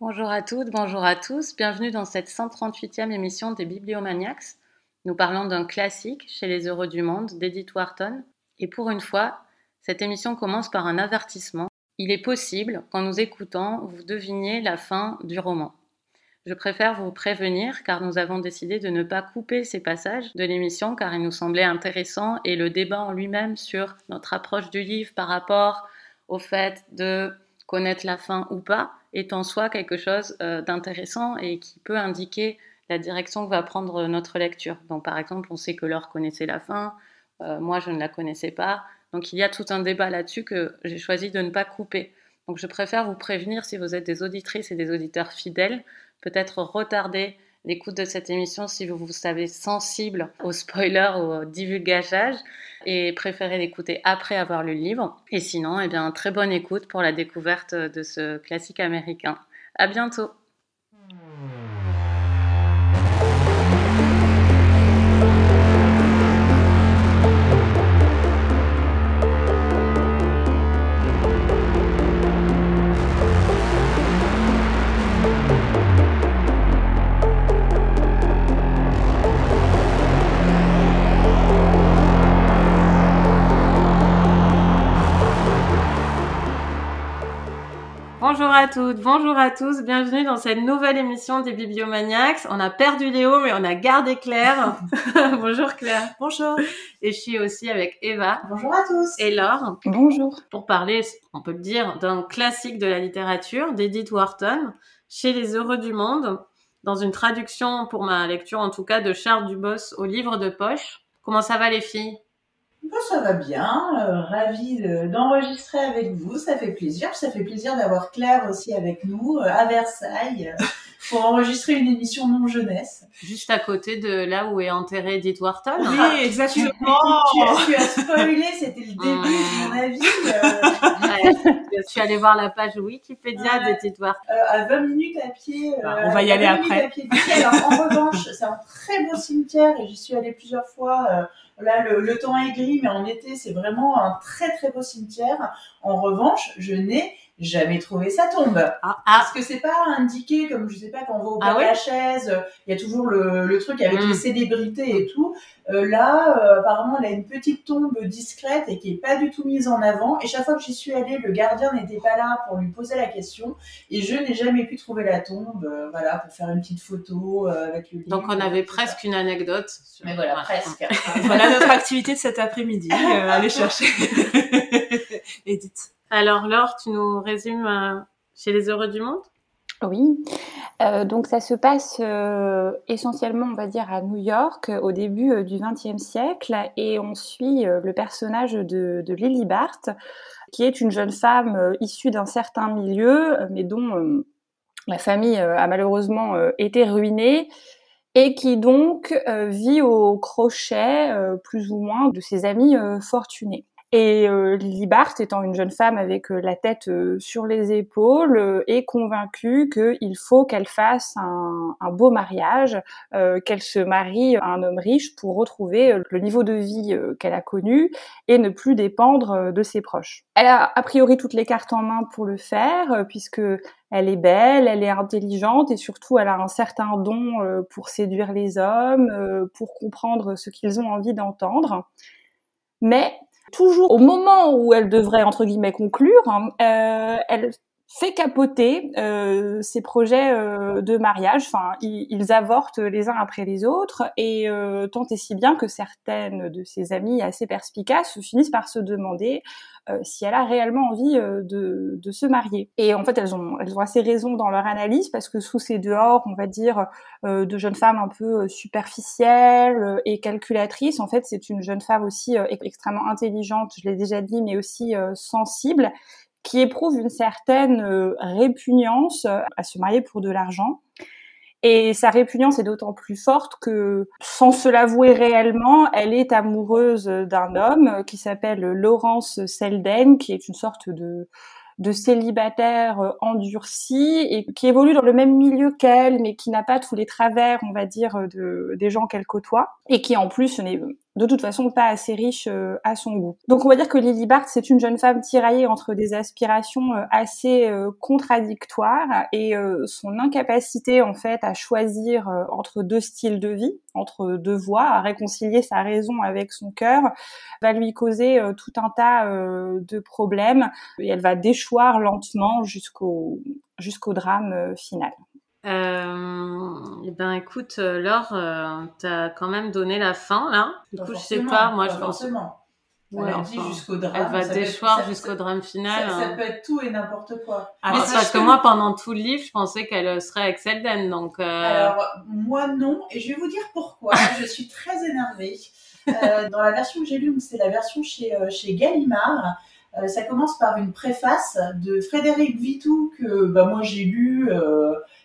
Bonjour à toutes, bonjour à tous, bienvenue dans cette 138e émission des Bibliomaniacs. Nous parlons d'un classique chez les heureux du monde d'Edith Wharton. Et pour une fois, cette émission commence par un avertissement. Il est possible qu'en nous écoutant, vous deviniez la fin du roman. Je préfère vous prévenir car nous avons décidé de ne pas couper ces passages de l'émission car il nous semblait intéressant et le débat en lui-même sur notre approche du livre par rapport au fait de connaître la fin ou pas est en soi quelque chose euh, d'intéressant et qui peut indiquer la direction que va prendre notre lecture. Donc par exemple, on sait que Laure connaissait la fin, euh, moi je ne la connaissais pas. Donc il y a tout un débat là-dessus que j'ai choisi de ne pas couper. Donc je préfère vous prévenir si vous êtes des auditrices et des auditeurs fidèles, peut-être retarder l'écoute de cette émission si vous vous savez sensible aux spoilers ou au divulgachage et préférez l'écouter après avoir lu le livre. Et sinon, eh bien, très bonne écoute pour la découverte de ce classique américain. À bientôt! À toutes, bonjour à tous, bienvenue dans cette nouvelle émission des Bibliomaniacs. On a perdu Léo, mais on a gardé Claire. bonjour Claire. Bonjour. Et je suis aussi avec Eva. Bonjour à tous. Et Laure. Bonjour. Pour parler, on peut le dire, d'un classique de la littérature d'Edith Wharton, Chez les heureux du monde, dans une traduction, pour ma lecture en tout cas, de Charles Dubos au livre de poche. Comment ça va les filles? Ça va bien, euh, ravi d'enregistrer avec vous, ça fait plaisir. Ça fait plaisir d'avoir Claire aussi avec nous euh, à Versailles euh, pour enregistrer une émission non jeunesse. Juste à côté de là où est enterré Edith Wharton. Oui, exactement. Tu, as spoilé, c'était le début de mon avis. Je suis allée voir la page Wikipédia d'Edith Wharton. à 20 minutes à pied. Ah, on va y aller après. Alors, en revanche, c'est un très beau cimetière et j'y suis allée plusieurs fois Là, le, temps est mais en été, c'est vraiment un très très beau cimetière. En revanche, je n'ai jamais trouvé sa tombe. Ah, ah. Parce que c'est pas indiqué comme, je sais pas, quand on va au ah, chaise, il y a toujours le, truc avec mm. les célébrités et tout. Euh, là, euh, apparemment, elle a une petite tombe discrète et qui est pas du tout mise en avant. Et chaque fois que j'y suis allée, le gardien n'était pas là pour lui poser la question. Et je n'ai jamais pu trouver la tombe, euh, voilà, pour faire une petite photo avec le livre. Donc on avait presque une anecdote. Mais voilà, presque. voilà notre activité de cet après-midi. aller chercher. Edith. Alors Laure, tu nous résumes chez les heureux du monde? Oui, euh, donc ça se passe euh, essentiellement, on va dire, à New York au début euh, du XXe siècle et on suit le personnage de, de, Lily Bart, qui est une jeune femme issue d'un certain milieu, mais dont la famille a malheureusement été ruinée et qui donc vit au crochet, plus ou moins, de ses amis fortunés. Et euh, Lily étant une jeune femme avec euh, la tête euh, sur les épaules, euh, est convaincue qu'il faut qu'elle fasse un, un, beau mariage, qu'elle se marie à un homme riche pour retrouver le niveau de vie qu'elle a connu et ne plus dépendre de ses proches. Elle a a priori toutes les cartes en main pour le faire, puisque elle est belle, elle est intelligente et surtout elle a un certain don pour séduire les hommes, pour comprendre ce qu'ils ont envie d'entendre. Mais toujours au moment où elle devrait entre guillemets conclure, hein, euh, elle fait capoter euh, ses projets euh, de mariage. Enfin, ils, avortent les uns après les autres, et euh, tant et si bien que certaines de ses amies assez perspicaces finissent par se demander euh, si elle a réellement envie euh, de, de, se marier. Et en fait, elles ont, elles ont assez raison dans leur analyse parce que sous ces dehors, on va dire, de jeunes femmes un peu superficielles et calculatrices, en fait, c'est une jeune femme aussi extrêmement intelligente, je l'ai déjà dit, mais aussi sensible qui éprouve une certaine euh, répugnance à se marier pour de l'argent. Et sa répugnance est d'autant plus forte que, sans se l'avouer réellement, elle est amoureuse d'un homme qui s'appelle Laurence Selden, qui est une sorte de, célibataire euh, endurci et qui évolue dans le même milieu qu'elle, mais qui n'a pas tous les travers, on va dire, de, des gens qu'elle côtoie, et qui en plus de toute façon pas assez riche à son goût. Donc on va dire que Lily Bart, c'est une jeune femme tiraillée entre des aspirations assez contradictoires et son incapacité en fait à choisir entre deux styles de vie, entre deux voies, à réconcilier sa raison avec son cœur, va lui causer tout un tas de problèmes et elle va déchoir lentement jusqu'au jusqu'au drame final. Euh, eh ben écoute, euh, Laure, euh, t'as quand même donné la fin là. Du coup, je sais pas, moi je pense. Ouais, elle dit jusqu'au drame. Elle va déchoir jusqu'au drame final. Ça, hein. peut être tout et n'importe quoi. Ah, parce que moi, pendant tout le livre, je pensais qu'elle serait avec Selden, donc. Alors moi non, et je vais vous dire pourquoi. je suis très énervée. dans la version que j'ai lue, c'est la version chez chez Gallimard. ça commence par une préface de Frédéric Vitou que bah, moi j'ai lu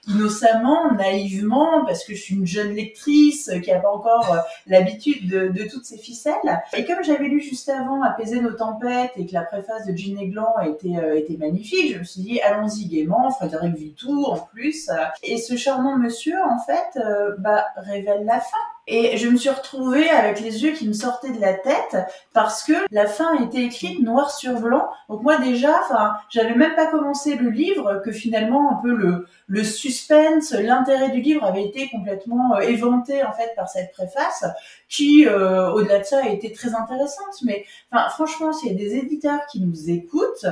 innocemment, naïvement, parce que je suis une jeune lectrice qui n'a pas encore euh, l'habitude de, toutes ces ficelles. Et comme j'avais lu juste avant Apaiser nos tempêtes et que la préface de Jean Eglan était, euh, était magnifique, je me suis dit allons-y gaiement, Frédéric Vitou en plus. Et ce charmant monsieur, en fait, euh, bah, révèle la fin. Et je me suis retrouvée avec les yeux qui me sortaient de la tête parce que la fin était écrite noir sur blanc. Donc moi déjà, enfin, j'avais même pas commencé le livre que finalement un peu le le suspense, l'intérêt du livre avait été complètement euh, éventé en fait par cette préface qui, euh, au-delà de ça, a été très intéressante. Mais franchement, s'il y a des éditeurs qui nous écoutent,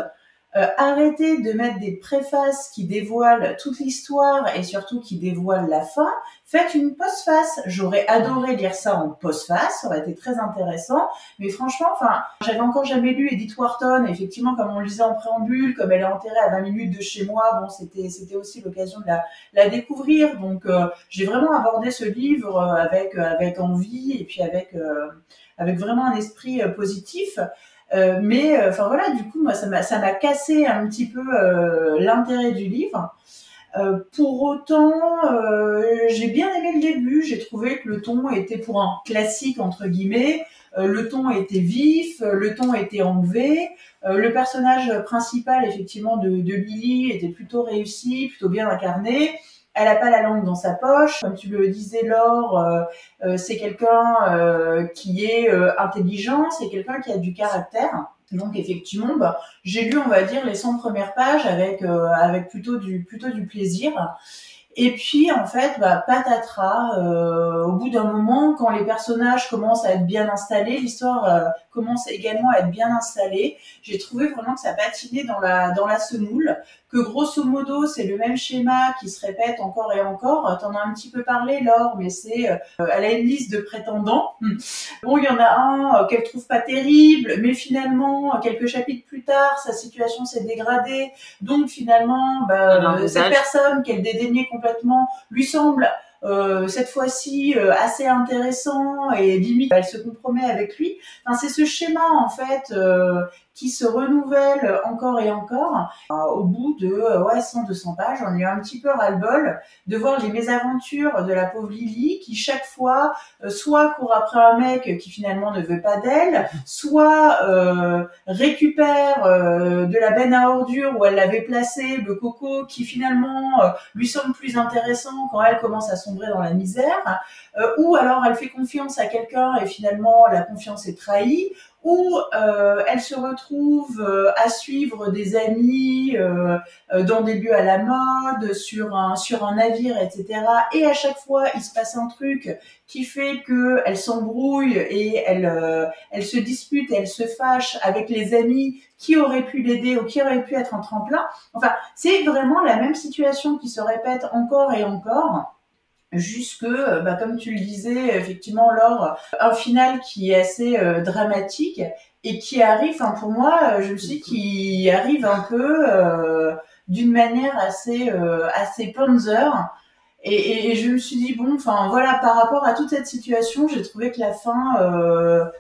euh, arrêtez de mettre des préfaces qui dévoilent toute l'histoire et surtout qui dévoilent la fin. Faites une postface. J'aurais adoré lire ça en postface, ça aurait été très intéressant. Mais franchement, enfin, j'avais encore jamais lu Edith Wharton. effectivement, comme on le en préambule, comme elle est enterrée à 20 minutes de chez moi, bon, c'était c'était aussi l'occasion de la, la découvrir. Donc, euh, j'ai vraiment abordé ce livre euh, avec avec envie et puis avec avec vraiment un esprit positif. Euh, mais euh, enfin voilà, du coup, moi, ça m'a cassé un petit peu euh, l'intérêt du livre. pour autant, j'ai bien aimé le début. J'ai trouvé que le ton était pour un classique entre guillemets. le ton était vif, le ton était enlevé. le personnage principal, effectivement, de, de Lily était plutôt réussi, plutôt bien incarné. Elle n'a pas la langue dans sa poche. Comme tu le disais, Laure, euh, euh, c'est quelqu'un euh, qui est intelligent, c'est quelqu'un qui a du caractère. Donc effectivement, bah, j'ai lu, on va dire, les 100 premières pages avec avec plutôt du plutôt du plaisir. Et puis en fait, bah, patatras, euh, au bout d'un moment, quand les personnages commencent à être bien installés, l'histoire euh, commence également à être bien installée. J'ai trouvé vraiment que ça patinait dans la dans la semoule, que grosso modo c'est le même schéma qui se répète encore et encore. T'en as un petit peu parlé, Laure, mais c'est euh, elle a une liste de prétendants. Bon, il y en a un euh, qu'elle trouve pas terrible, mais finalement quelques chapitres plus tard, sa situation s'est dégradée, donc finalement, bah, cette personne qu'elle dédaignait complètement lui semble euh, cette fois-ci euh, assez intéressant et limite elle se compromet avec lui. Enfin, c'est ce schéma en fait euh, qui se renouvelle encore et encore. au bout de ouais 100 200 pages, on eu un petit peu ras-le-bol de voir les mésaventures de la pauvre Lily qui chaque fois soit court après un mec qui finalement ne veut pas d'elle, soit récupère de la benne à ordures où elle l'avait placé le coco qui finalement lui semble plus intéressant quand elle commence à sombrer dans la misère, euh, ou alors elle fait confiance à quelqu'un et finalement la confiance est trahie, ou euh, elle se retrouve euh, à suivre des amis dans des lieux à la mode, sur un sur un navire, etc. Et à chaque fois, il se passe un truc qui fait que elle s'embrouille et elle elle se dispute, elle se fâche avec les amis qui auraient pu l'aider ou qui auraient pu être un tremplin. Enfin, c'est vraiment la même situation qui se répète encore et encore jusque, euh, bah, comme tu le disais, effectivement, lors un final qui est assez euh, dramatique et qui arrive, enfin pour moi, euh, je me suis qu'il arrive un peu d'une manière assez assez panzer. Et, et, je me suis dit bon, enfin voilà, par rapport à toute cette situation, j'ai trouvé que la fin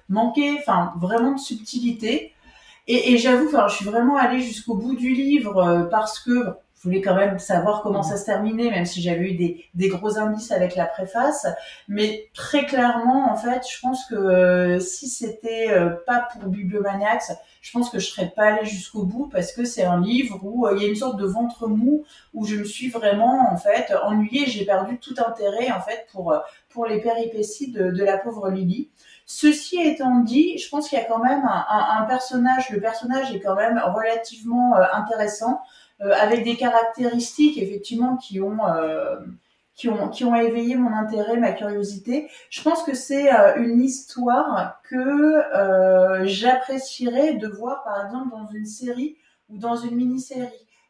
manquait, enfin vraiment de subtilité. Et, et j'avoue, enfin, je suis vraiment allée jusqu'au bout du livre parce que je voulais quand même savoir comment ça se terminait, même si j'avais eu des, des, gros indices avec la préface. Mais très clairement, en fait, je pense que euh, si c'était euh, pas pour Bibliomaniacs, je pense que je serais pas allée jusqu'au bout parce que c'est un livre où euh, il y a une sorte de ventre mou où je me suis vraiment en fait ennuyée. J'ai perdu tout intérêt en fait pour pour les péripéties de, de la pauvre Lily. Ceci étant dit, je pense qu'il y a quand même un, personnage, le personnage est quand même relativement euh, intéressant, euh, avec des caractéristiques effectivement qui ont, euh, qui, ont, qui ont éveillé mon intérêt, ma curiosité. Je pense que c'est une histoire que j'apprécierais de voir par exemple dans une série ou dans une mini-série.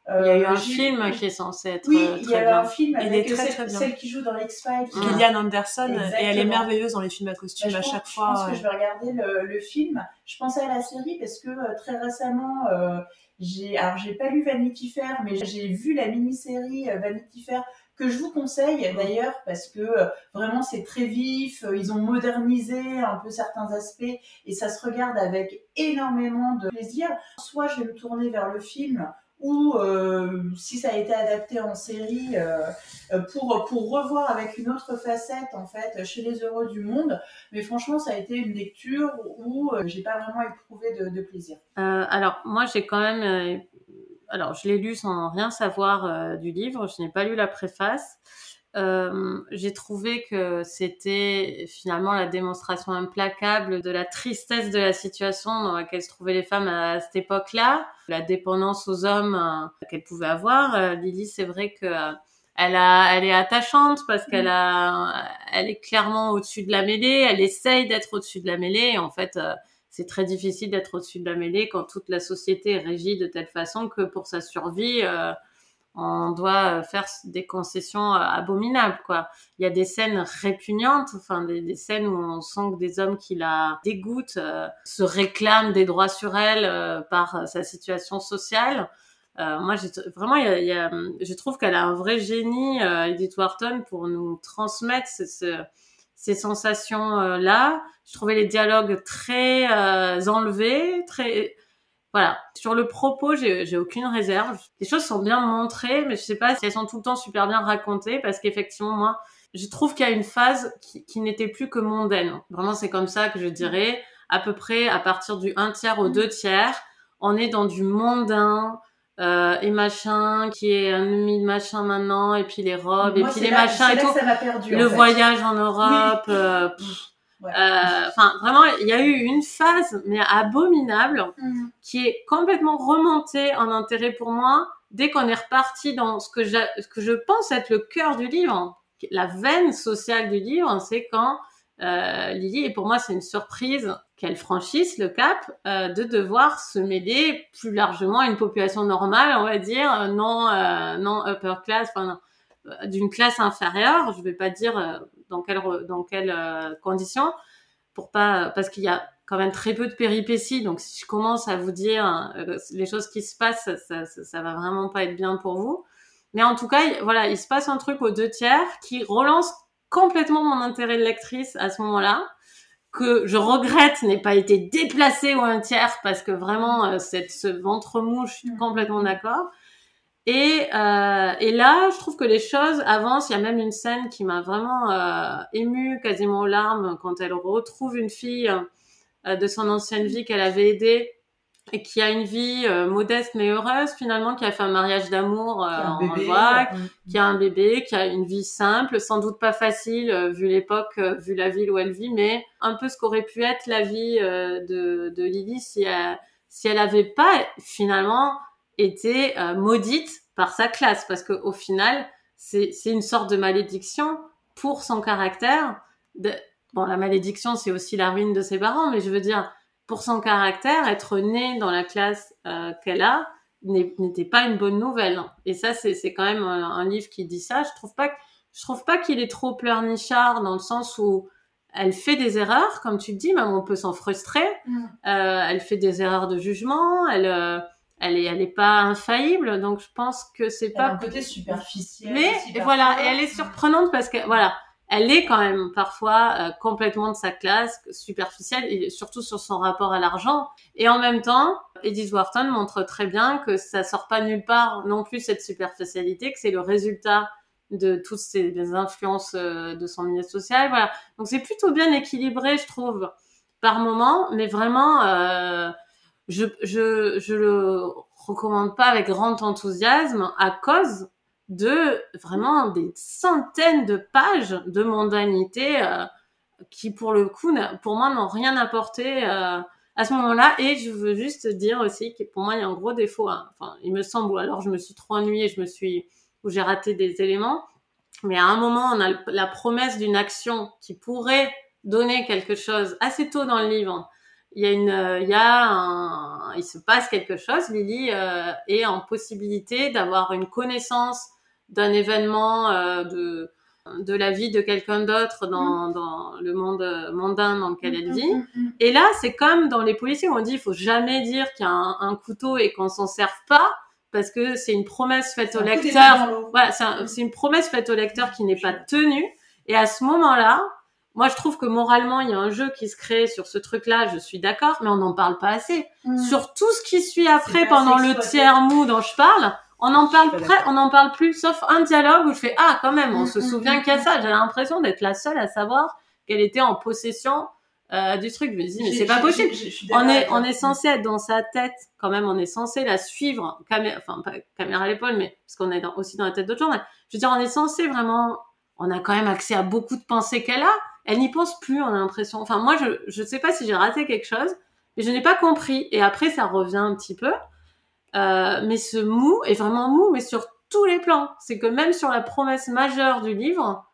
Il y a eu un film qui est censé être oui, euh, il y a eu un film avec est très, celle, qui joue dans X-Files. Gillian Anderson, et elle est merveilleuse dans les films à costume bah, à pense, chaque fois. Je pense que je vais regarder le, le, film. Je pensais à la série parce que euh, très récemment, euh, j'ai, alors j'ai pas lu Vanity Fair, mais j'ai vu la mini-série euh, Vanity Fair que je vous conseille d'ailleurs parce que euh, vraiment c'est très vif, ils ont modernisé un peu certains aspects et ça se regarde avec énormément de plaisir. Soit je vais me tourner vers le film ou euh, si ça a été adapté en série euh, pour pour revoir avec une autre facette en fait chez les heureux du monde. Mais franchement ça a été une lecture où euh, j'ai pas vraiment éprouvé de, plaisir. Euh, alors moi j'ai quand même alors je l'ai lu sans rien savoir du livre. Je n'ai pas lu la préface euh, j'ai trouvé que c'était finalement la démonstration implacable de la tristesse de la situation dans laquelle se trouvaient les femmes à, cette époque-là, la dépendance aux hommes euh, qu'elles pouvaient avoir. Euh, Lily, c'est vrai que elle, a, elle est attachante parce qu'elle a, elle est clairement au-dessus de la mêlée. Elle essaye d'être au-dessus de la mêlée. Et en fait, c'est très difficile d'être au-dessus de la mêlée quand toute la société est régie de telle façon que pour sa survie on doit faire des concessions abominables quoi. Il y a des scènes répugnantes, enfin des, des scènes où on sent que des hommes qui la dégoûtent euh, se réclament des droits sur elle euh, par sa situation sociale. Euh, moi, vraiment, y a, y a, je trouve qu'elle a un vrai génie, Edith Wharton, pour nous transmettre ce, ce, ces sensations là. Je trouvais les dialogues très enlevés, très voilà. Sur le propos, j'ai aucune réserve. Les choses sont bien montrées, mais je sais pas si elles sont tout le temps super bien racontées parce qu'effectivement, moi, je trouve qu'il y a une phase qui, qui n'était plus que mondaine. Vraiment, c'est comme ça que je dirais. À peu près à partir du un tiers au deux tiers, on est dans du mondain. Euh, et machin qui est un demi de machin maintenant et puis les robes Moi, et puis les là, machins et tout perdu, le en fait. voyage en Europe Oui. euh, Ouais. enfin vraiment il y a eu une phase mais abominable Mm. qui est complètement remontée en intérêt pour moi dès qu'on est reparti dans ce que, ce que je pense être le cœur du livre la veine sociale du livre c'est quand euh, Lily et pour moi c'est une surprise qu'elle franchisse le cap euh, de devoir se mêler plus largement à une population normale on va dire euh, non euh, non upper class enfin euh, d'une classe inférieure je vais pas dire euh, dans quelles dans quelles euh, conditions pour pas parce qu'il y a quand même très peu de péripéties. Donc si je commence à vous dire euh, les choses qui se passent ça, ça, ça, va vraiment pas être bien pour vous. Mais en tout cas il, voilà il se passe un truc aux deux tiers qui relance complètement mon intérêt de lectrice à ce moment-là que je regrette n'ait pas été déplacé au un tiers parce que vraiment euh, cette ce ventre mou je suis complètement d'accord et, euh, et là, je trouve que les choses avancent. Il y a même une scène qui m'a vraiment euh, émue, quasiment aux larmes, quand elle retrouve une fille euh, de son ancienne vie qu'elle avait aidée et qui a une vie euh, modeste mais heureuse finalement, qui a fait un mariage d'amour en voix, ouais. qui a un bébé, qui a une vie simple, sans doute pas facile vu l'époque, vu la ville où elle vit, mais un peu ce qu'aurait pu être la vie de, de Lily si elle, si elle avait pas finalement été euh, maudite par sa classe parce que au final c'est une sorte de malédiction pour son caractère. De... bon la malédiction c'est aussi la ruine de ses parents mais je veux dire pour son caractère être née dans la classe euh, qu'elle a n'était pas une bonne nouvelle. Et ça c'est quand même un, un, livre qui dit ça. Je trouve pas je trouve pas qu'il est trop pleurnichard dans le sens où elle fait des erreurs comme tu dis même on peut s'en frustrer. Mm. euh, elle fait des erreurs de jugement elle euh, elle est, elle est pas infaillible, donc je pense que c'est pas. un côté superficiel. Mais voilà, et elle est surprenante parce que voilà, elle est quand même parfois euh, complètement de sa classe, superficielle, et surtout sur son rapport à l'argent. Et en même temps, Edith Wharton montre très bien que ça sort pas nulle part non plus cette superficialité, que c'est le résultat de toutes ces des influences euh, de son milieu social. Voilà, donc c'est plutôt bien équilibré, je trouve, par moment, mais vraiment. Euh, je, je, le recommande pas avec grand enthousiasme à cause de vraiment des centaines de pages de mondanité euh, qui pour le coup, pour moi, n'ont rien apporté euh, à ce moment-là. Et je veux juste dire aussi que pour moi, il y a un gros défaut. Hein. Enfin, il me semble, ou alors je me suis trop ennuyée, je me suis, ou j'ai raté des éléments. Mais à un moment, on a la promesse d'une action qui pourrait donner quelque chose assez tôt dans le livre. Il y a une, il y a un, il se passe quelque chose. Lily euh, est en possibilité d'avoir une connaissance d'un événement euh, de de la vie de quelqu'un d'autre dans, mm. dans, le monde mondain dans lequel elle mm, vit. Mm, et là, c'est comme dans les policiers où on dit il faut jamais dire qu'il y a un, couteau et qu'on s'en serve pas parce que c'est une promesse faite au lecteur. Voilà, c'est une promesse faite au lecteur qui n'est pas tenue. Et à ce moment-là, moi, je trouve que moralement, il y a un jeu qui se crée sur ce truc-là. Je suis d'accord, mais on n'en parle pas assez. Sur tout ce qui suit après, pendant le tiers mou dont je parle, on en parle près, on en parle plus, sauf un dialogue où je fais ah quand même, on se mm, mm, souvient mm, qu'il y a ça. J'ai l'impression d'être la seule à savoir qu'elle était en possession euh, du truc. Je me dis mais c'est pas possible. on est on est censé être dans sa tête quand même. On est censé la suivre, caméra, enfin pas caméra à l'épaule, mais parce qu'on est aussi dans la tête d'autres gens. je veux dire, on est censé vraiment. On a quand même accès à beaucoup de pensées qu'elle a. Elle n'y pense plus. On a l'impression. Enfin moi je je sais pas si j'ai raté quelque chose, mais je n'ai pas compris. Et après ça revient un petit peu. Euh, mais ce mou est vraiment mou, mais sur tous les plans. C'est que même sur la promesse majeure du livre,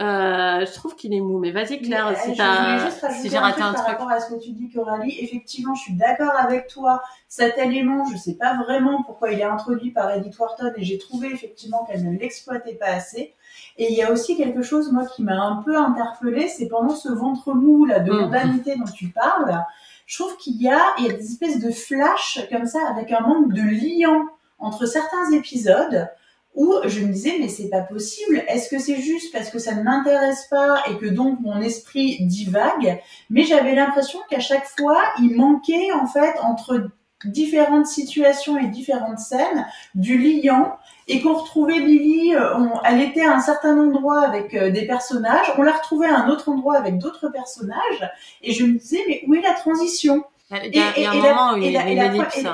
euh, je trouve qu'il est mou. Mais vas-y Claire, mais, si, si j'ai raté un truc. Par rapport à ce que tu dis, Coralie, effectivement, je suis d'accord avec toi. Cet élément, je sais pas vraiment pourquoi il est introduit par Edith Wharton et j'ai trouvé effectivement qu'elle ne l'exploitait pas assez. Et il y a aussi quelque chose, moi, qui m'a un peu interpellée, c'est pendant ce ventre mou là de mm. mondanité dont tu parles je trouve qu'il y y a des espèces de flashs comme ça avec un manque de lien entre certains épisodes où je me disais mais c'est pas possible. Est-ce que c'est juste parce que ça ne m'intéresse pas et que donc mon esprit divague? Mais j'avais l'impression qu'à chaque fois il manquait en fait entre différentes situations et différentes scènes du liant et qu'on retrouvait Lily, euh, elle était à un certain endroit avec euh, des personnages, on la retrouvait à un autre endroit avec d'autres personnages, et je me disais, mais où est la transition? Il y a, et,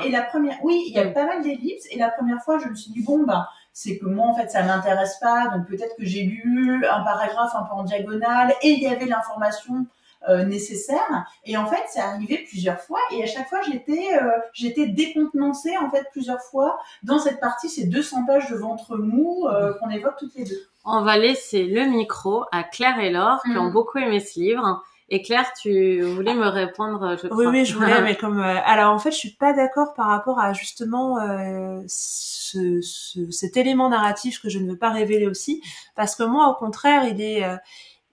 la première, oui, il y a pas mal d'ellipses, et la première fois, je me suis dit, bon, bah, c'est que moi, en fait, ça m'intéresse pas, donc peut-être que j'ai lu un paragraphe un peu en diagonale, et il y avait l'information euh, nécessaire. Et en fait, c'est arrivé plusieurs fois. Et à chaque fois, j'étais euh, j'étais décontenancée en fait plusieurs fois dans cette partie, ces 200 pages de ventre mou euh, qu'on évoque toutes les deux. On va laisser le micro à Claire et Laure qui ont mm. beaucoup aimé ce livre. Et Claire, tu voulais me répondre, je crois. Oui, oui, je voulais, mais comme alors en fait, je suis pas d'accord par rapport à justement ce, ce, cet élément narratif que je ne veux pas révéler aussi, parce que moi, au contraire, il est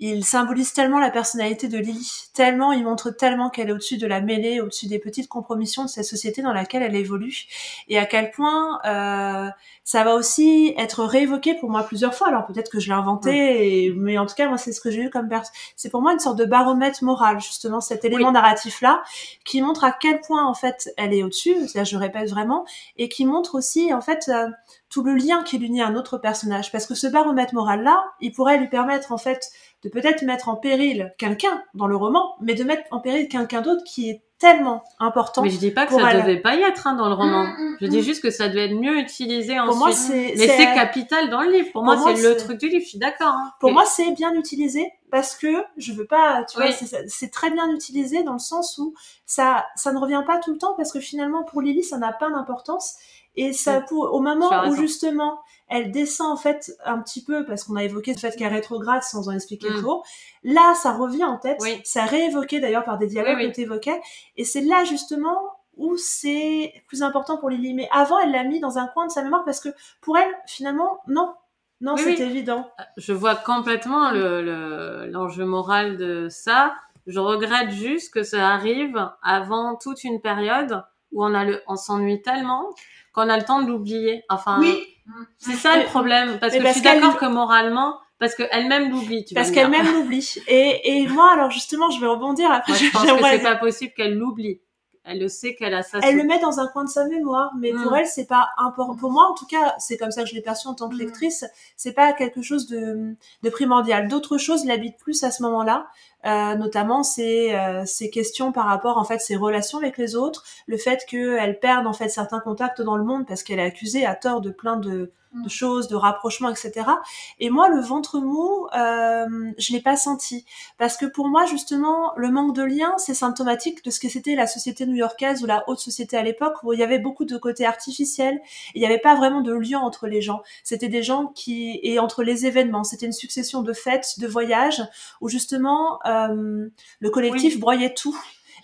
il symbolise tellement la personnalité de Lily, tellement, il montre tellement qu'elle est au-dessus de la mêlée, au-dessus des petites compromissions de cette société dans laquelle elle évolue, et à quel point euh, ça va aussi être réévoqué pour moi plusieurs fois. Alors peut-être que je l'ai inventé, mais en tout cas moi c'est ce que j'ai eu comme c'est pour moi une sorte de baromètre moral justement cet élément narratif là qui montre à quel point en fait elle est au-dessus, là je répète vraiment, et qui montre aussi en fait euh, tout le lien qui l'unit à un autre personnage, parce que ce baromètre moral là, il pourrait lui permettre en fait de peut-être mettre en péril quelqu'un dans le roman, mais de mettre en péril quelqu'un d'autre qui est tellement important. Mais je dis pas que ça devait pas y être hein, dans le roman. Mm, mm, je dis mm. juste que ça devait être mieux utilisé ensuite. Pour moi, c'est, mais c'est capital dans le livre. Pour, moi, c'est le truc du livre. Je suis d'accord. Hein. Pour moi, c'est bien utilisé parce que je veux pas, tu vois, c'est très bien utilisé dans le sens où ça, ça ne revient pas tout le temps parce que finalement, pour Lily, ça n'a pas d'importance. Et ça, pour, au moment où justement elle descend en fait un petit peu parce qu'on a évoqué le fait qu'elle rétrograde sans en expliquer mm. trop. Là, ça revient en tête. Oui. Ça réévoqué d'ailleurs par des dialogues que tu évoquais. Et c'est là justement où c'est plus important pour Lily. Mais avant, elle l'a mis dans un coin de sa mémoire parce que pour elle, finalement, non. Non, c'est évident. Euh, je vois complètement l'enjeu le, moral de ça. Je regrette juste que ça arrive avant toute une période où on a le, on s'ennuie tellement qu'on a le temps de l'oublier. Enfin, oui. c'est ça le problème. Parce que je suis d'accord que moralement, parce qu'elle-même l'oublie. Parce qu'elle-même l'oublie. Et, et moi, alors justement, je vais rebondir après. je pense que c'est pas possible qu'elle l'oublie. Elle le sait qu'elle a ça. Elle le met dans un coin de sa mémoire, mais pour mm. elle, c'est pas important. Pour moi, en tout cas, c'est comme ça que je l'ai perçu en tant que mm. lectrice. C'est pas quelque chose de, de primordial. D'autres choses l'habitent plus à ce moment-là. Euh, notamment ces, euh, ces questions par rapport en fait ses relations avec les autres, le fait qu'elle perde en fait certains contacts dans le monde parce qu'elle est accusée à tort de plein de de mm. choses, de rapprochement, etc. Et moi, le ventre mou, euh, je l'ai pas senti parce que pour moi, justement, le manque de lien, c'est symptomatique de ce que c'était la société new-yorkaise ou la haute société à l'époque où il y avait beaucoup de côté artificiel. Et il n'y avait pas vraiment de lien entre les gens. C'était des gens qui et entre les événements, c'était une succession de fêtes, de voyages où justement euh, le collectif broyait tout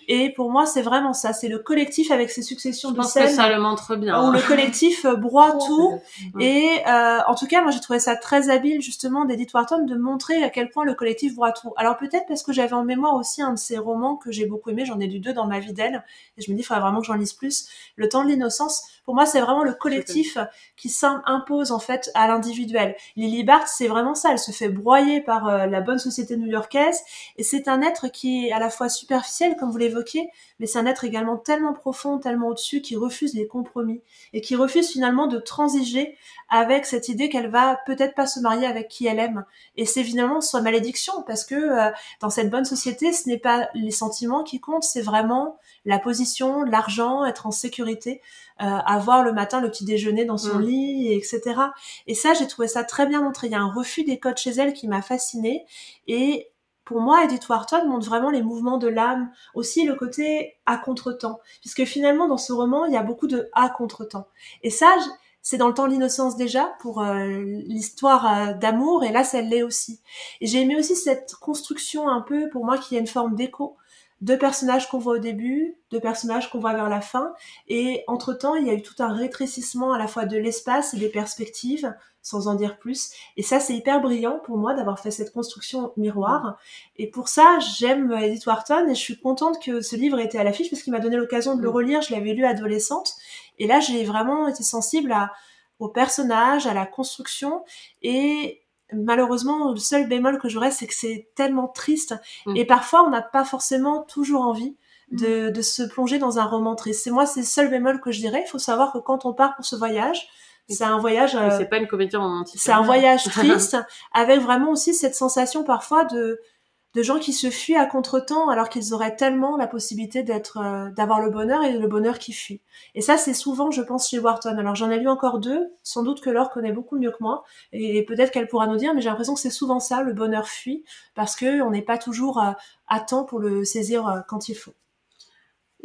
et pour moi, c'est vraiment ça. C'est le collectif avec ses successions je de pense scènes. Que ça le montre bien. Où le collectif euh, broie tout. Et euh, en tout cas, moi, j'ai trouvé ça très habile justement d'Edith Wharton de montrer à quel point le collectif broie tout. Alors peut-être parce que j'avais en mémoire aussi un de ses romans que j'ai beaucoup aimé. J'en ai lu deux dans ma vie d'elle. Et je me dis, il faudrait vraiment que j'en lise plus. Le temps de l'innocence. Pour moi, c'est vraiment le collectif qui s'impose en fait à l'individuel. Lily Barth, c'est vraiment ça. Elle se fait broyer par euh, la bonne société new-yorkaise. Et c'est un être qui est à la fois superficiel, comme vous l'avez mais c'est un être également tellement profond, tellement au-dessus, qui refuse les compromis et qui refuse finalement de transiger avec cette idée qu'elle va peut-être pas se marier avec qui elle aime. Et c'est finalement sa malédiction parce que euh, dans cette bonne société, ce n'est pas les sentiments qui comptent, c'est vraiment la position, l'argent, être en sécurité, euh, avoir le matin le petit déjeuner dans son mm. lit, etc. Et ça, j'ai trouvé ça très bien montré. Il y a un refus des codes chez elle qui m'a fascinée et pour moi, Edith Wharton montre vraiment les mouvements de l'âme, aussi le côté à contre-temps, puisque finalement dans ce roman, il y a beaucoup de à contre-temps. Et ça, c'est dans le temps de l'innocence déjà pour euh, l'histoire euh, d'amour, et là, ça l'est aussi. Et j'ai aimé aussi cette construction un peu, pour moi, qui a une forme d'écho deux personnages qu'on voit au début, deux personnages qu'on voit vers la fin, et entre-temps, il y a eu tout un rétrécissement à la fois de l'espace et des perspectives, sans en dire plus. Et ça, c'est hyper brillant pour moi d'avoir fait cette construction miroir. Et pour ça, j'aime Edith Wharton et je suis contente que ce livre ait été à l'affiche parce qu'il m'a donné l'occasion de le mm. relire. Je l'avais lu adolescente. Et là, j'ai vraiment été sensible à, aux personnages, à la construction et malheureusement, le seul bémol que j'aurais, c'est que c'est tellement triste. Mm. Et parfois, on n'a pas forcément toujours envie de, mm. de, se plonger dans un roman triste. C'est moi, c'est le seul bémol que je dirais. Il faut savoir que quand on part pour ce voyage, c'est un voyage. Euh, c'est pas une comédie romantique. C'est un voyage triste, avec vraiment aussi cette sensation parfois de de gens qui se fuient à contretemps alors qu'ils auraient tellement la possibilité d'être euh, d'avoir le bonheur et le bonheur qui fuit. Et ça c'est souvent je pense chez Wharton. Alors j'en ai lu encore deux, sans doute que Laure connaît beaucoup mieux que moi et peut-être qu'elle pourra nous dire mais j'ai l'impression que c'est souvent ça le bonheur fuit parce que on n'est pas toujours euh, à temps pour le saisir quand il faut.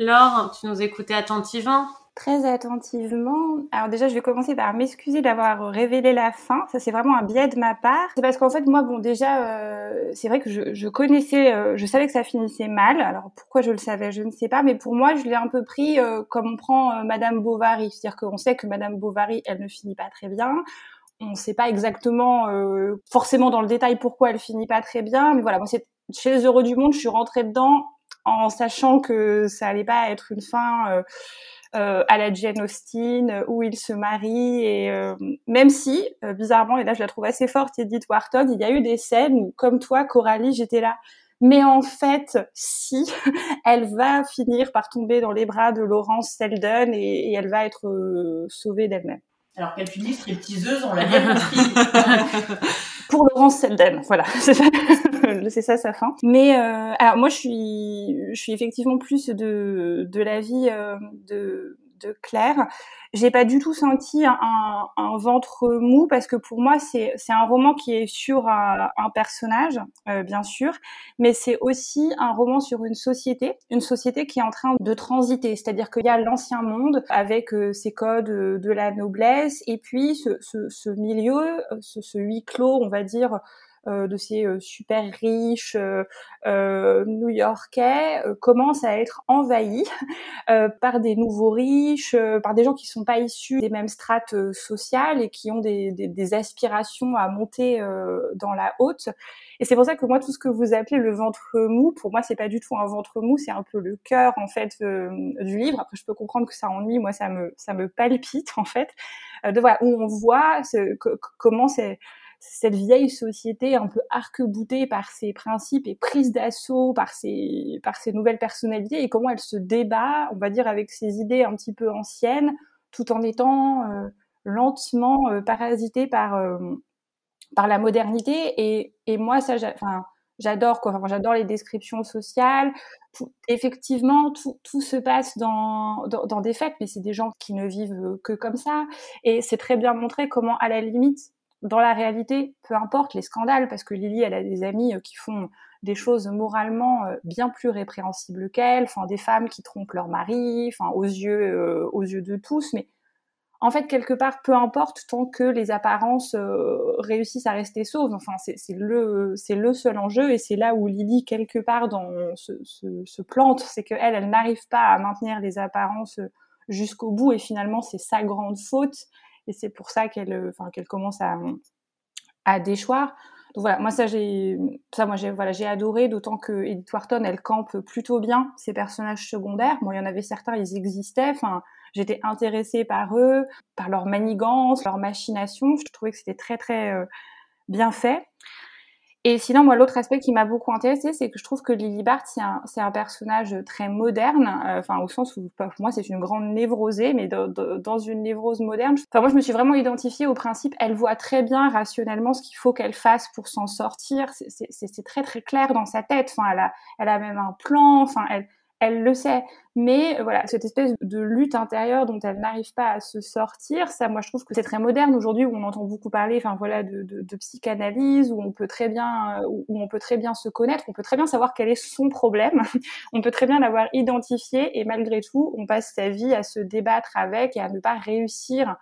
Laure, tu nous écoutais attentivement très attentivement. Alors déjà, je vais commencer par m'excuser d'avoir révélé la fin. Ça, c'est vraiment un biais de ma part. C'est parce qu'en fait, moi, bon, déjà, euh, c'est vrai que je, connaissais, euh, je savais que ça finissait mal. Alors pourquoi je le savais, je ne sais pas. Mais pour moi, je l'ai un peu pris euh, comme on prend Madame Bovary. C'est-à-dire qu'on sait que Madame Bovary, elle ne finit pas très bien. On ne sait pas exactement, forcément dans le détail, pourquoi elle finit pas très bien. Mais voilà, moi, c'est chez les Heureux du Monde, je suis rentrée dedans en sachant que ça allait pas être une fin euh, à la Jane Austen euh, où il se marie et euh, même si bizarrement et là je la trouve assez forte Edith Wharton il y a eu des scènes où comme toi Coralie j'étais là mais en fait, si, elle va finir par tomber dans les bras de Laurence Selden et, et elle va être sauvée d'elle-même. Alors qu'elle finit stripteaseuse, on l'a bien compris. Pour Laurence Selden, voilà, c'est ça, c'est ça sa fin. Mais euh, alors moi, je suis, je suis effectivement plus de de l'avis euh, de de Claire. J'ai pas du tout senti un, ventre mou parce que pour moi c'est un roman qui est sur un, un personnage euh, bien sûr, mais c'est aussi un roman sur une société, une société qui est en train de transiter, c'est-à-dire qu'il y a l'ancien monde avec euh, ses codes de la noblesse et puis ce, milieu, ce, huis clos, on va dire euh, de ces euh, super riches euh, new-yorkais commencent à être envahis par des nouveaux riches, par des gens qui sont pas issus des mêmes strates sociales et qui ont des, des, des aspirations à monter dans la haute. Et c'est pour ça que moi, tout ce que vous appelez le ventre mou, pour moi, c'est pas du tout un ventre mou, c'est un peu le cœur en fait du livre. Après, je peux comprendre que ça ennuie, moi, ça me ça me palpite en fait. de voilà où on voit ce, comment c'est cette vieille société un peu arc-boutée par ses principes et prise d'assaut par ses, par ses nouvelles personnalités et comment elle se débat, on va dire, avec ses idées un petit peu anciennes, tout en étant euh, lentement euh, parasitée par, euh, par la modernité. Et, et moi, ça, j'adore. Enfin, j'adore les descriptions sociales. effectivement, tout, tout, se passe dans, dans, dans des fêtes, mais c'est des gens qui ne vivent que comme ça. Et c'est très bien montré comment, à la limite, dans la réalité, peu importe les scandales, parce que Lily, elle a des amis qui font des choses moralement bien plus répréhensibles qu'elle, enfin des femmes qui trompent leur mari, enfin aux yeux aux yeux de tous, mais en fait, quelque part, peu importe tant que les apparences euh, réussissent à rester sauves. Enfin, c'est le, le seul enjeu et c'est là où Lily, quelque part, dans se, se, plante, c'est qu'elle, elle, n'arrive pas à maintenir les apparences jusqu'au bout et finalement, c'est sa grande faute et c'est pour ça qu'elle, enfin, qu'elle commence à, à déchoir. Donc voilà, moi ça j'ai ça moi j'ai voilà j'ai adoré d'autant que Edith Wharton elle campe plutôt bien ses personnages secondaires. Moi il y en avait certains ils existaient. Enfin J'étais intéressée par eux, par leur manigance, leur machination. Je trouvais que c'était très très euh, bien fait. Et sinon, moi, l'autre aspect qui m'a beaucoup intéressée, c'est que je trouve que Lily Bart, c'est un, un, personnage très moderne, euh, enfin au sens où pour moi c'est une grande névrosée, mais dans une névrose moderne. Enfin moi, je me suis vraiment identifiée au principe, elle voit très bien rationnellement ce qu'il faut qu'elle fasse pour s'en sortir. C'est très très clair dans sa tête. Enfin, elle a, elle a même un plan. Enfin, elle, elle le sait. Mais euh, voilà, cette espèce de lutte intérieure dont elle n'arrive pas à se sortir, ça, moi, je trouve que c'est très moderne aujourd'hui où on entend beaucoup parler, enfin voilà, de, psychanalyse, où on peut très bien, euh, où on peut très bien se connaître, on peut très bien savoir quel est son problème, on peut très bien l'avoir identifié, et malgré tout, on passe sa vie à se débattre avec et à ne pas réussir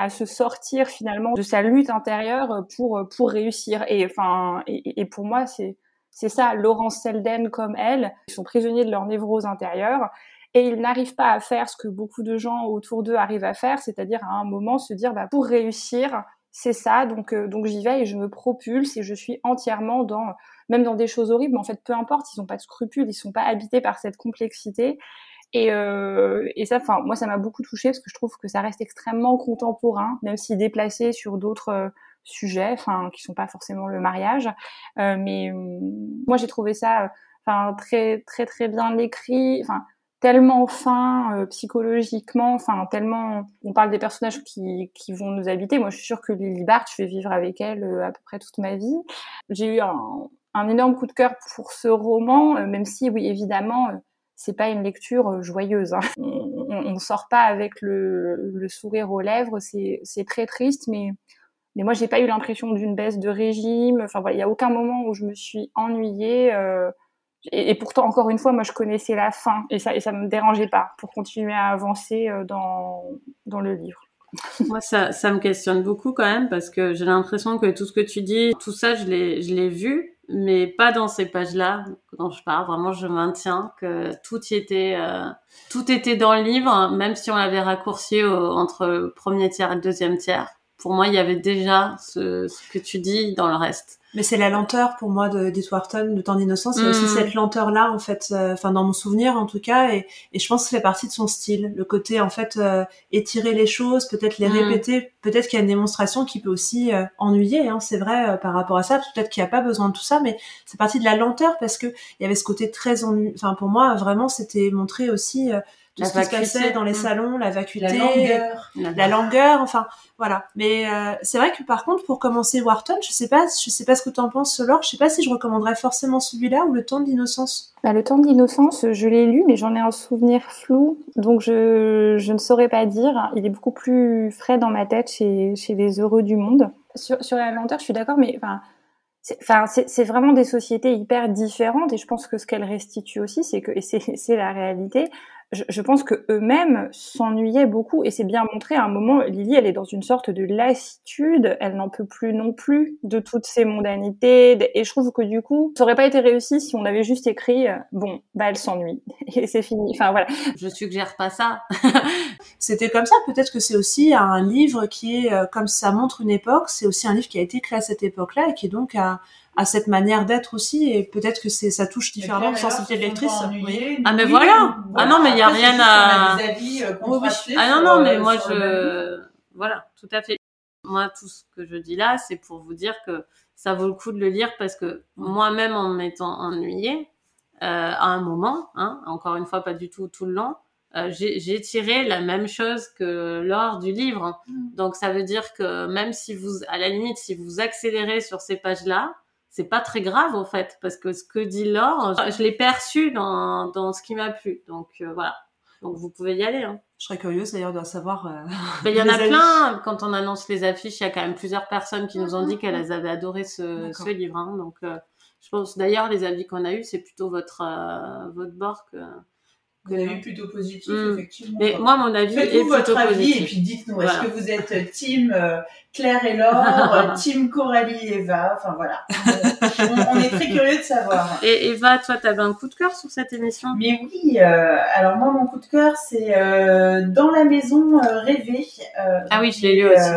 à se sortir finalement de sa lutte intérieure pour pour réussir. Et enfin, et pour moi, c'est c'est ça, Laurence Selden comme elle, ils sont prisonniers de leur névrose intérieure et ils n'arrivent pas à faire ce que beaucoup de gens autour d'eux arrivent à faire, c'est-à-dire à un moment se dire bah, pour réussir, c'est ça, donc euh, donc j'y vais et je me propulse et je suis entièrement dans même dans des choses horribles, mais en fait peu importe, ils n'ont pas de scrupules, ils sont pas habités par cette complexité. Et, euh, et ça, enfin moi ça m'a beaucoup touché parce que je trouve que ça reste extrêmement contemporain, même si déplacé sur d'autres sujets, enfin qui sont pas forcément le mariage. Euh, mais euh, moi j'ai trouvé ça, enfin très très très bien écrit, enfin tellement fin euh, psychologiquement, enfin tellement. On parle des personnages qui, qui vont nous habiter. Moi, je suis sûre que Lily Bart, je vais vivre avec elle à peu près toute ma vie. J'ai eu un, un, énorme coup de cœur pour ce roman, même si, oui, évidemment, c'est pas une lecture joyeuse. Hein. On, ne sort pas avec le, le sourire aux lèvres. C'est très triste, mais mais moi, j'ai pas eu l'impression d'une baisse de régime. Enfin voilà, il y a aucun moment où je me suis ennuyée. Euh, et, pourtant, encore une fois, moi, je connaissais la fin et ça, et ça me dérangeait pas pour continuer à avancer euh, dans dans le livre. Moi, ça, ça me questionne beaucoup quand même parce que j'ai l'impression que tout ce que tu dis, tout ça, je l'ai, je l'ai vu, mais pas dans ces pages-là dont je parle. Vraiment, je maintiens que tout y était, euh, tout était dans le livre, même si on l'avait raccourci entre le premier tiers et le deuxième tiers pour moi, il y avait déjà ce, ce que tu dis dans le reste. Mais c'est la lenteur pour moi de Wharton, de temps d'innocence. A aussi mm. cette lenteur-là, en fait, euh, enfin dans mon souvenir en tout cas, et, et, je pense que c'est partie de son style. Le côté en fait euh, étirer les choses, peut-être les mm. répéter, peut-être qu'il y a une démonstration qui peut aussi euh, ennuyer. Hein, c'est vrai par rapport à ça. Peut-être qu'il n'y a pas besoin de tout ça, mais c'est partie de la lenteur parce que il y avait ce côté très ennuyeux. Enfin pour moi, vraiment, c'était montré aussi tout ce qui se passait dans les mm. salons, la vacuité, la longueur, la, longueur, enfin voilà. Mais euh, c'est vrai que par contre, pour commencer Wharton, je sais pas, je sais pas ce que tu en penses, Laure. Je sais pas si je recommanderais forcément celui-là ou Le Temps d'innocence. Bah, le Temps d'innocence, je l'ai lu, mais j'en ai un souvenir flou, donc je, je ne saurais pas dire. Il est beaucoup plus frais dans ma tête chez, chez les heureux du monde. Sur, sur la lenteur, je suis d'accord, mais enfin Enfin, c'est vraiment des sociétés hyper différentes et je pense que ce qu'elles restituent aussi, c'est que, et c'est la réalité, je, je pense que eux-mêmes s'ennuyaient beaucoup et c'est bien montré à un moment. Lily, elle est dans une sorte de lassitude, elle n'en peut plus non plus de toutes ces mondanités et je trouve que du coup, ça aurait pas été réussi si on avait juste écrit euh, bon, bah elle s'ennuie et c'est fini. Enfin voilà. Je suggère pas ça. C'était comme ça. Peut-être que c'est aussi un livre qui est euh, comme ça montre une époque. C'est aussi un livre qui a été créé à cette époque-là et qui est donc à à cette manière d'être aussi et peut-être que c'est ça touche différemment sensibilité de lectrice. Ah mais voilà. Ah non mais il y a rien à euh, Ah non non mais moi je voilà, tout à fait. Moi tout ce que je dis là, c'est pour vous dire que ça vaut le coup de le lire parce que moi-même en m'étant ennuyée euh, à un moment, hein, encore une fois pas du tout tout le long, euh, j'ai tiré la même chose que lors du livre. Mm. Donc ça veut dire que même si vous, à la limite, si vous accélérez sur ces pages-là, c'est pas très grave en fait parce que ce que dit Laure, je, l'ai perçu dans, dans ce qui m'a plu. Donc euh, voilà. Donc vous pouvez y aller. Hein. Je serais curieuse d'ailleurs de savoir. Euh, il y en a plein. Quand on annonce les affiches, il y a quand même plusieurs personnes qui nous ont dit qu'elles avaient adoré ce, ce livre. Hein. Donc euh, je pense d'ailleurs les avis qu'on a eus, c'est plutôt votre votre bord que vous avez eu plutôt positif, hmm. effectivement. Mais moi, mon avis est plutôt votre avis et puis dites-nous, est-ce que vous êtes team euh, Claire et Laure, team Coralie et Eva? Enfin voilà, on, est très curieux de savoir. Et Eva, toi, tu avais un coup de cœur sur cette émission? Mais oui, euh, alors moi, mon coup de cœur, c'est euh, Dans la maison rêvée. ah oui, je l'ai lu aussi.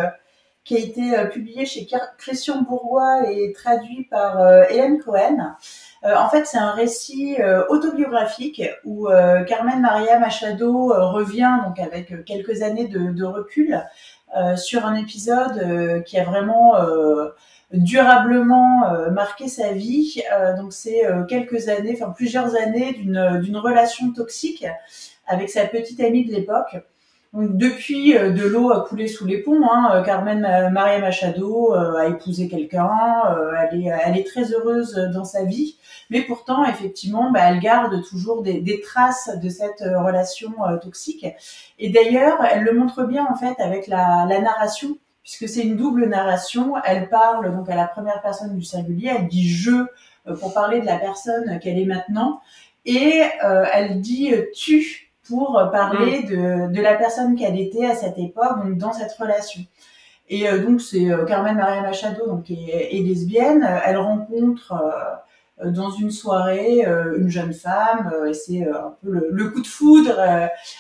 qui a été publié chez Christian Bourgois et traduit par Hélène Cohen. Euh, en fait, c'est un récit euh, autobiographique où euh, Carmen Maria Machado revient donc avec quelques années de, de recul sur un épisode qui a vraiment durablement marqué sa vie. donc c'est quelques années, enfin plusieurs années d'une relation toxique avec sa petite amie de l'époque. Donc depuis, euh, de l'eau a coulé sous les ponts. Hein. Euh, Carmen Maria Machado euh, a épousé quelqu'un. elle, est, elle est très heureuse dans sa vie, mais pourtant, effectivement, bah, elle garde toujours des, des, traces de cette relation toxique. Et d'ailleurs, elle le montre bien en fait avec la, la narration, puisque c'est une double narration. Elle parle donc à la première personne du singulier. Elle dit je pour parler de la personne qu'elle est maintenant, et elle dit tu pour parler mm. de, la personne qu'elle était à cette époque, donc dans cette relation. Et euh, donc c'est euh, Carmen Maria Machado, donc qui est, lesbienne. Elle rencontre euh, dans une soirée une jeune femme et c'est un peu le, coup de foudre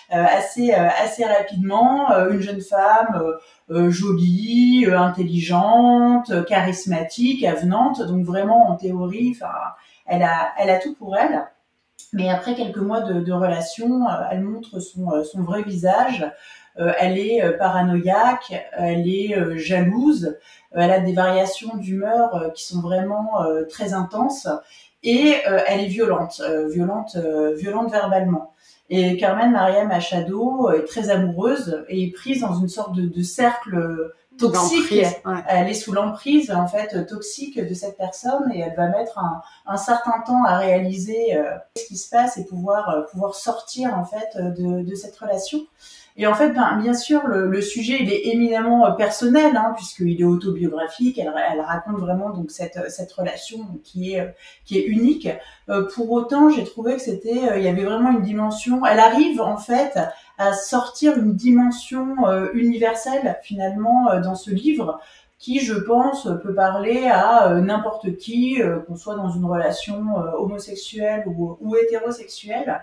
assez assez rapidement. une jeune femme jolie, intelligente, charismatique, avenante. Donc vraiment en théorie, enfin, elle a elle a tout pour elle. Mais après quelques mois de, de relation, euh, elle montre son, euh, son vrai visage. Euh, elle est paranoïaque, elle est jalouse, elle a des variations d'humeur qui sont vraiment très intenses et elle est violente, violente, violente verbalement. Et Carmen Maria Machado est très amoureuse et est prise dans une sorte de, de cercle toxique. Elle est sous l'emprise en fait toxique de cette personne et elle va mettre un, un certain temps à réaliser euh, ce qui se passe et pouvoir euh, pouvoir sortir en fait de, de cette relation. Et en fait, ben, bien sûr, le, le, sujet il est éminemment euh, personnel, hein, puisqu'il est autobiographique. Elle, elle, raconte vraiment donc cette, cette relation qui est qui est unique. pour autant, j'ai trouvé que c'était, il y avait vraiment une dimension. Elle arrive en fait à sortir une dimension euh, universelle finalement euh, dans ce livre qui, je pense, peut parler à euh, n'importe qui, qu'on soit dans une relation homosexuelle ou, hétérosexuelle.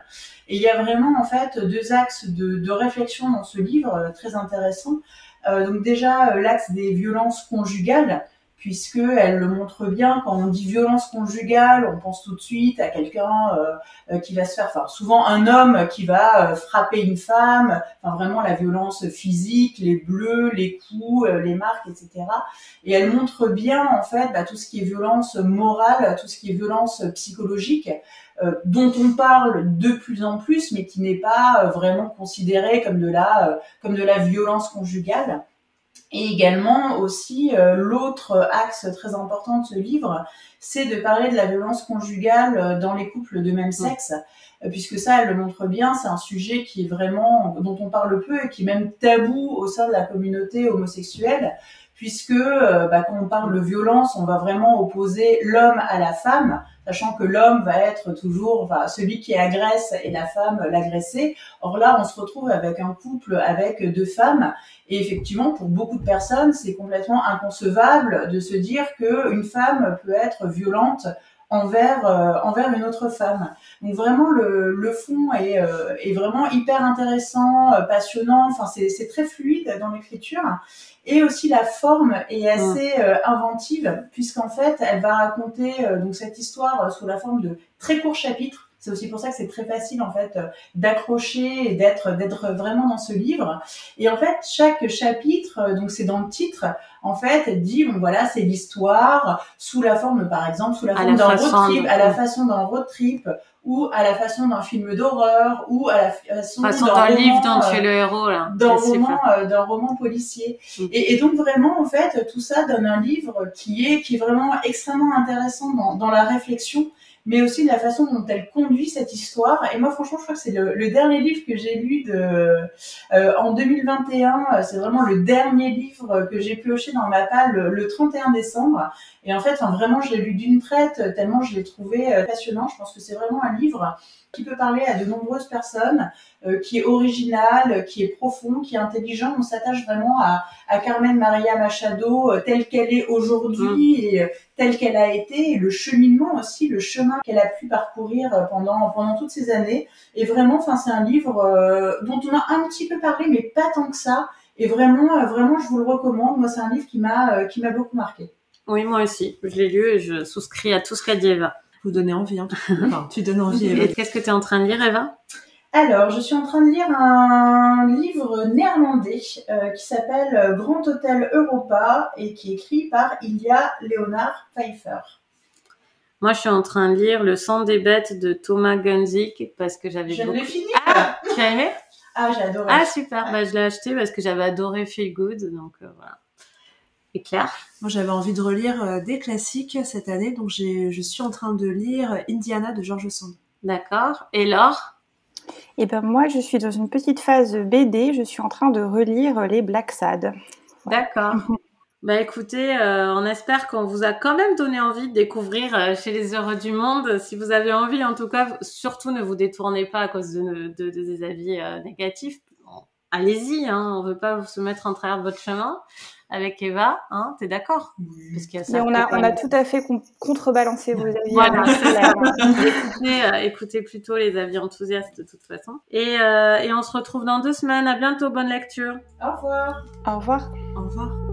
Et il y a vraiment en fait deux axes de, de réflexion dans ce livre très intéressants. donc déjà l'axe des violences conjugales puisque elle le montre bien. Quand on dit violence conjugale, on pense tout de suite à quelqu'un euh, euh, qui va se faire, enfin souvent un homme qui va euh, frapper une femme, enfin vraiment la violence physique, les bleus, les coups, les marques, etc. Et elle montre bien en fait bah, tout ce qui est violence morale, tout ce qui est violence psychologique. dont on parle de plus en plus, mais qui n'est pas vraiment considéré comme de la comme de la violence conjugale. Et également aussi euh, l'autre axe très important de ce livre, c'est de parler de la violence conjugale euh, dans les couples de même sexe, euh, puisque ça, elle le montre bien, c'est un sujet qui est vraiment dont on parle peu et qui est même tabou au sein de la communauté homosexuelle, puisque bah, quand on parle de violence, on va vraiment opposer l'homme à la femme, sachant que l'homme va être toujours celui qui agresse et la femme l'agressée. Or là, on se retrouve avec un couple avec deux femmes et effectivement, pour beaucoup de personnes, c'est complètement inconcevable de se dire qu'une femme peut être violente envers euh, envers une autre femme. Donc vraiment le, le fond est, euh, est vraiment hyper intéressant, euh, passionnant. Enfin c'est très fluide dans l'écriture et aussi la forme est assez inventive puisqu'en fait elle va raconter donc cette histoire sous la forme de très courts chapitres c'est aussi pour ça que c'est très facile en fait d'accrocher et d'être d'être vraiment dans ce livre. Et en fait, chaque chapitre, donc c'est dans le titre, en fait, dit bon voilà, c'est l'histoire sous la forme, par exemple, sous la forme d'un road trip, à la façon d'un road trip, ou à la façon d'un film d'horreur, ou à la façon, façon d'un livre dont euh, tu es le héros là. d'un roman, euh, d'un roman policier. Mm. Et, et donc vraiment, en fait, tout ça donne un livre qui est, qui est vraiment extrêmement intéressant dans, dans la réflexion, mais aussi de la façon dont elle conduit cette histoire. Et moi, franchement, je crois que c'est le, dernier livre que j'ai lu de, euh, en 2021. Euh, C'est vraiment le dernier livre que j'ai pioché dans ma palle le, le 31 décembre. Et en fait, vraiment, je l'ai lu d'une traite tellement je l'ai trouvé euh, passionnant. Je pense que c'est vraiment un livre qui peut parler à de nombreuses personnes, euh, qui est original, qui est profond, qui est intelligent. On s'attache vraiment à, à Carmen Maria Machado euh, telle qu'elle est aujourd'hui et euh, telle qu'elle a été, et le cheminement aussi, le chemin qu'elle a pu parcourir pendant pendant toutes ces années. Et vraiment, enfin, c'est un livre dont on a un petit peu parlé, mais pas tant que ça. Et vraiment, vraiment, je vous le recommande. Moi, c'est un livre qui m'a qui m'a beaucoup marqué. Oui, moi aussi. Je l'ai lu et je souscris à tout ce qu'a dit Eva. Vous donnez envie, hein. Enfin, tu donnes envie. Eva. Et qu'est-ce que tu es en train de lire, Eva? Alors, je suis en train de lire un livre néerlandais euh, qui s'appelle euh, Grand Hôtel Europa et qui est écrit par Ilya Leonard Pfeiffer. Moi, je suis en train de lire Le sang des bêtes de Thomas Gunzik parce que j'avais Je beaucoup... le finir. Ah, tu as aimé? Ah, j'ai adoré. Ah, super. Bah, je l'ai acheté parce que j'avais adoré Feel Good. Donc, euh, voilà. Et Claire Moi, j'avais envie de relire euh, des classiques cette année, donc je suis en train de lire Indiana de George Sand. D'accord. Et Laure? Et ben moi, je suis dans une petite phase BD. Je suis en train de relire les Black Sad. D'accord. Bah écoutez, euh, on espère qu'on vous a quand même donné envie de découvrir euh, chez les Heureux du Monde. Si vous avez envie, en tout cas, surtout ne vous détournez pas à cause de, de- de- des avis euh, négatifs. Allez-y, hein, on veut pas se mettre en travers de votre chemin. Avec Eva, hein, t'es d'accord? Parce qu'il y a ça Mais on a, on a tout à fait con- contrebalancé vos avis. Voilà, hein, écoutez, euh, écoutez plutôt les avis enthousiastes de toute façon. Et, euh, et on se retrouve dans deux semaines. À bientôt, bonne lecture. Au revoir. Au revoir. Au revoir.